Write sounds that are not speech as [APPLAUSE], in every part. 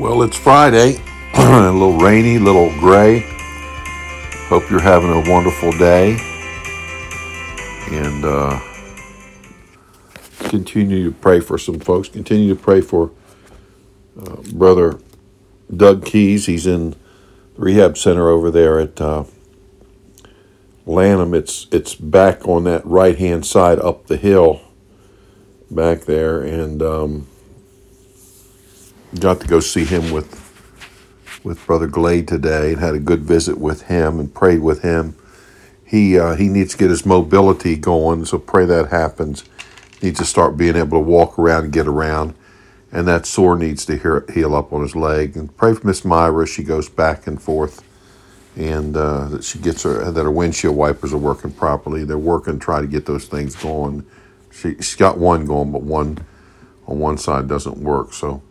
Well, it's Friday, [CLEARS THROAT] a little rainy, a little gray. Hope you're having a wonderful day. And uh, continue to pray for some folks. Continue to pray for uh, Brother Doug Keys. He's in the rehab center over there at uh, Lanham. It's, it's back on that right hand side up the hill back there. And. Um, got to go see him with with Brother Glade today and had a good visit with him and prayed with him. He uh, he needs to get his mobility going, so pray that happens. Needs to start being able to walk around and get around, and that sore needs to heal, heal up on his leg. And pray for Miss Myra. She goes back and forth, and uh, that she gets her that her windshield wipers are working properly. They're working, try to get those things going. She she's got one going, but one on one side doesn't work. So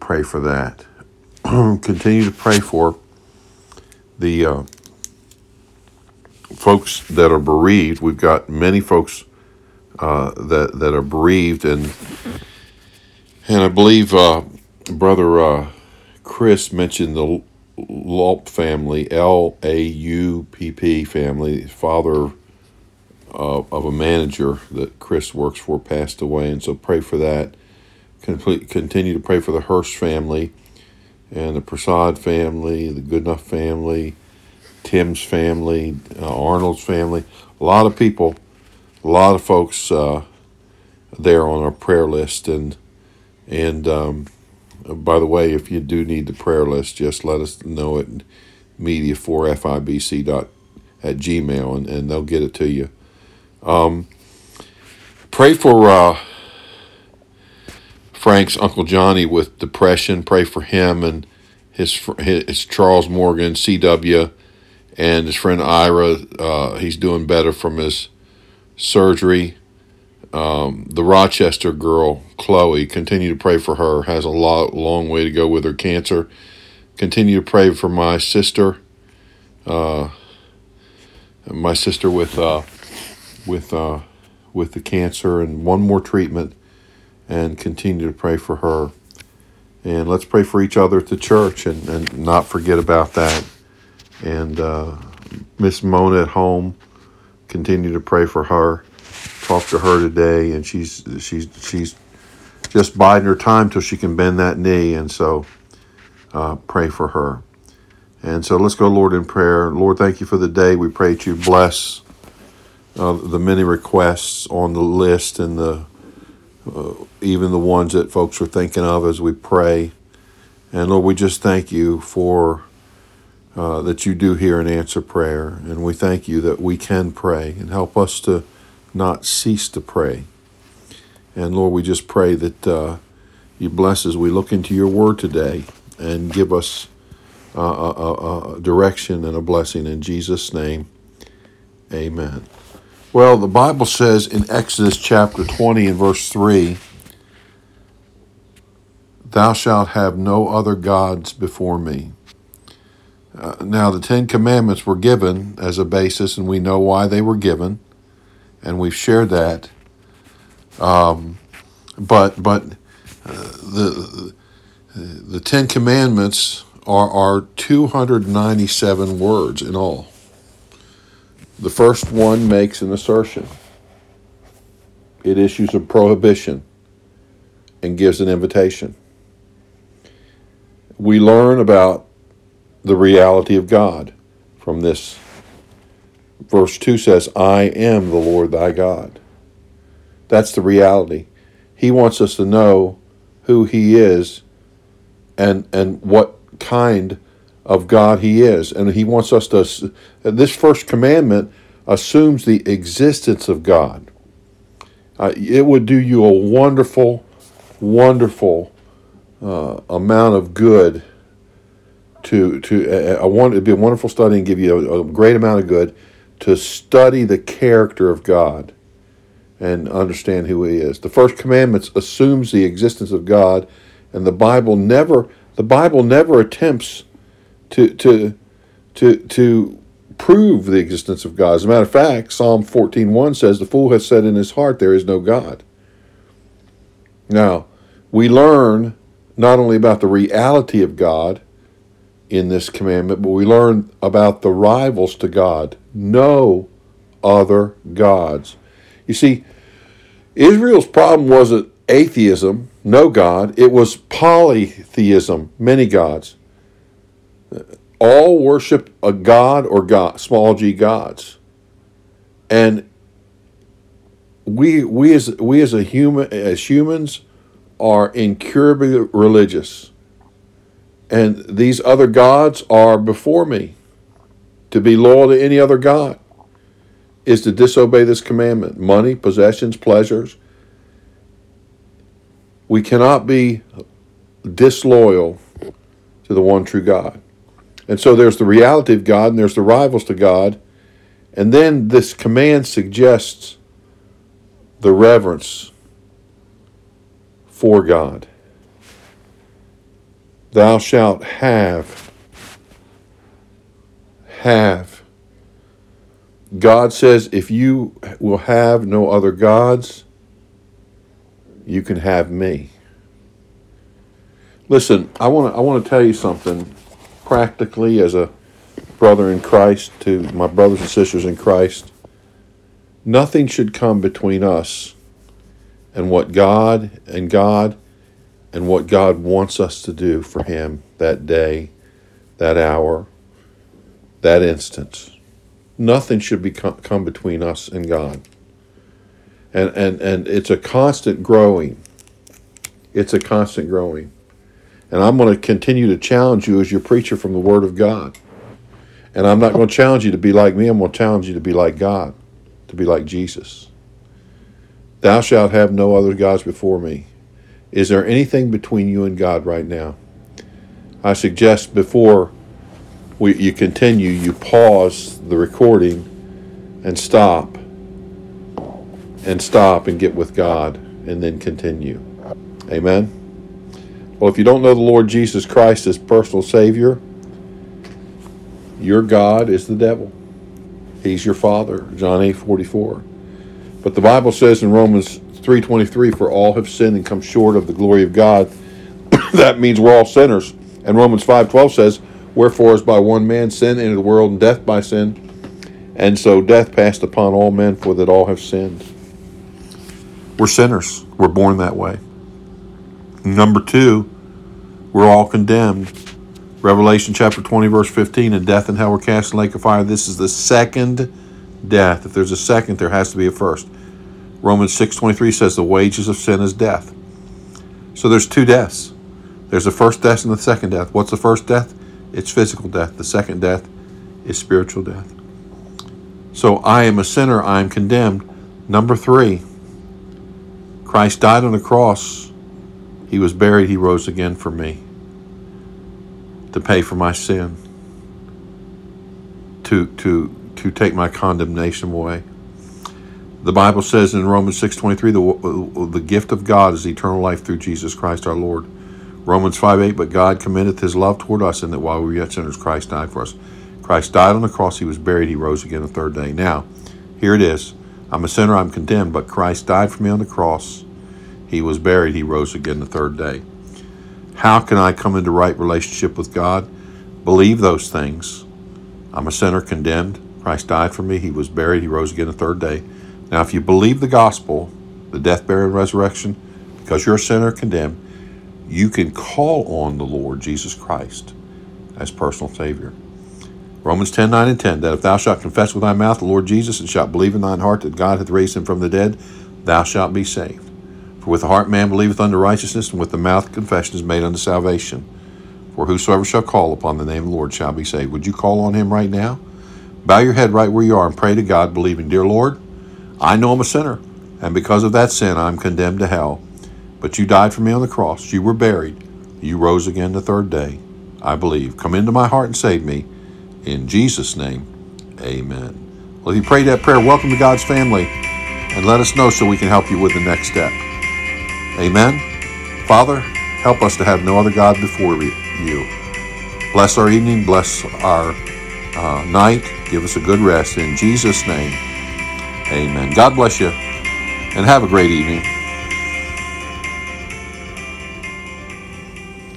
pray for that. [CLEARS THROAT] Continue to pray for the uh, folks that are bereaved. We've got many folks uh, that that are bereaved, and and I believe uh, brother uh, Chris mentioned the Laupp family, L A U P P family, father of, of a manager that Chris works for passed away, and so pray for that complete, continue to pray for the Hearst family and the Prasad family, the Goodenough family, Tim's family, uh, Arnold's family. A lot of people, a lot of folks uh, there on our prayer list. And and um, by the way, if you do need the prayer list, just let us know at media4fibc dot at gmail and, and they'll get it to you. Um, pray for uh, Frank's Uncle Johnny with depression. Pray for him and his, his Charles Morgan, CW, and his friend Ira. Uh, he's doing better from his surgery. Um, the Rochester girl, Chloe, continue to pray for her. Has a lot, long way to go with her cancer. Continue to pray for my sister. Uh, my sister with uh, with uh, with the cancer and one more treatment and continue to pray for her. And let's pray for each other at the church and, and not forget about that. And uh, Miss Mona at home, continue to pray for her. Talk to her today, and she's she's she's just biding her time till she can bend that knee, and so uh, pray for her. And so let's go, Lord, in prayer. Lord, thank you for the day. We pray that you bless uh, the many requests on the list and the uh, even the ones that folks are thinking of as we pray. And Lord, we just thank you for uh, that you do hear and answer prayer. And we thank you that we can pray and help us to not cease to pray. And Lord, we just pray that uh, you bless as we look into your word today and give us uh, a, a, a direction and a blessing in Jesus' name. Amen. Well, the Bible says in Exodus chapter 20 and verse 3 Thou shalt have no other gods before me. Uh, now, the Ten Commandments were given as a basis, and we know why they were given, and we've shared that. Um, but but uh, the, the Ten Commandments are, are 297 words in all. The first one makes an assertion, it issues a prohibition and gives an invitation. We learn about the reality of God from this. Verse 2 says, I am the Lord thy God. That's the reality. He wants us to know who he is and and what kind of God he is. And he wants us to, this first commandment assumes the existence of God. Uh, it would do you a wonderful, wonderful uh, amount of good to, to uh, I want it'd be a wonderful study and give you a, a great amount of good to study the character of God and understand who he is. The first commandment assumes the existence of God and the Bible never the Bible never attempts to to to to prove the existence of God. As a matter of fact, Psalm 14:1 says, "The fool has said in his heart, there is no God." Now, we learn not only about the reality of God in this commandment, but we learn about the rivals to God. No other gods. You see, Israel's problem wasn't atheism, no God, it was polytheism, many gods. All worship a god or god, small g gods. And we we as we as a human as humans are incurably religious. And these other gods are before me. To be loyal to any other God is to disobey this commandment money, possessions, pleasures. We cannot be disloyal to the one true God. And so there's the reality of God and there's the rivals to God. And then this command suggests the reverence for God. Thou shalt have, have. God says, if you will have no other gods, you can have me. Listen, I want to I want to tell you something practically as a brother in Christ to my brothers and sisters in Christ. Nothing should come between us and what God and God and what God wants us to do for Him that day, that hour, that instant. Nothing should be come between us and God. And, and, and it's a constant growing. It's a constant growing. And I'm going to continue to challenge you as your preacher from the Word of God. And I'm not going to challenge you to be like me. I'm going to challenge you to be like God, to be like Jesus. Thou shalt have no other gods before me. Is there anything between you and God right now? I suggest before we, you continue, you pause the recording and stop. And stop and get with God and then continue. Amen. Well, if you don't know the Lord Jesus Christ as personal Savior, your God is the devil. He's your father, John 8 44. But the Bible says in Romans 3:23 for all have sinned and come short of the glory of God. [COUGHS] that means we're all sinners. And Romans 5:12 says, "Wherefore is by one man sin entered the world and death by sin, and so death passed upon all men for that all have sinned." We're sinners. We're born that way. Number 2, we're all condemned. Revelation chapter 20 verse 15 and death and hell were cast in lake of fire. This is the second death. If there's a second, there has to be a first. Romans 6:23 says the wages of sin is death. So there's two deaths. There's the first death and the second death. What's the first death? It's physical death. The second death is spiritual death. So I am a sinner, I am condemned. Number 3. Christ died on the cross. He was buried, he rose again for me to pay for my sin. To to to take my condemnation away. The Bible says in Romans 6:23 the the gift of God is eternal life through Jesus Christ our Lord. Romans 5:8 but God commendeth his love toward us in that while we were yet sinners Christ died for us. Christ died on the cross, he was buried, he rose again the third day. Now, here it is. I'm a sinner, I'm condemned, but Christ died for me on the cross. He was buried, he rose again the third day. How can I come into right relationship with God? Believe those things. I'm a sinner condemned. Christ died for me. He was buried. He rose again the third day. Now, if you believe the gospel, the death, burial, and resurrection, because you're a sinner condemned, you can call on the Lord Jesus Christ as personal Savior. Romans 10 9 and 10 that if thou shalt confess with thy mouth the Lord Jesus and shalt believe in thine heart that God hath raised him from the dead, thou shalt be saved. For with the heart man believeth unto righteousness, and with the mouth confession is made unto salvation. For whosoever shall call upon the name of the Lord shall be saved. Would you call on him right now? Bow your head right where you are and pray to God, believing, Dear Lord, I know I'm a sinner, and because of that sin, I'm condemned to hell. But you died for me on the cross. You were buried. You rose again the third day. I believe. Come into my heart and save me. In Jesus' name, amen. Well, if you prayed that prayer, welcome to God's family and let us know so we can help you with the next step. Amen. Father, help us to have no other God before you. Bless our evening, bless our uh, night. Give us a good rest. In Jesus' name, amen. God bless you and have a great evening.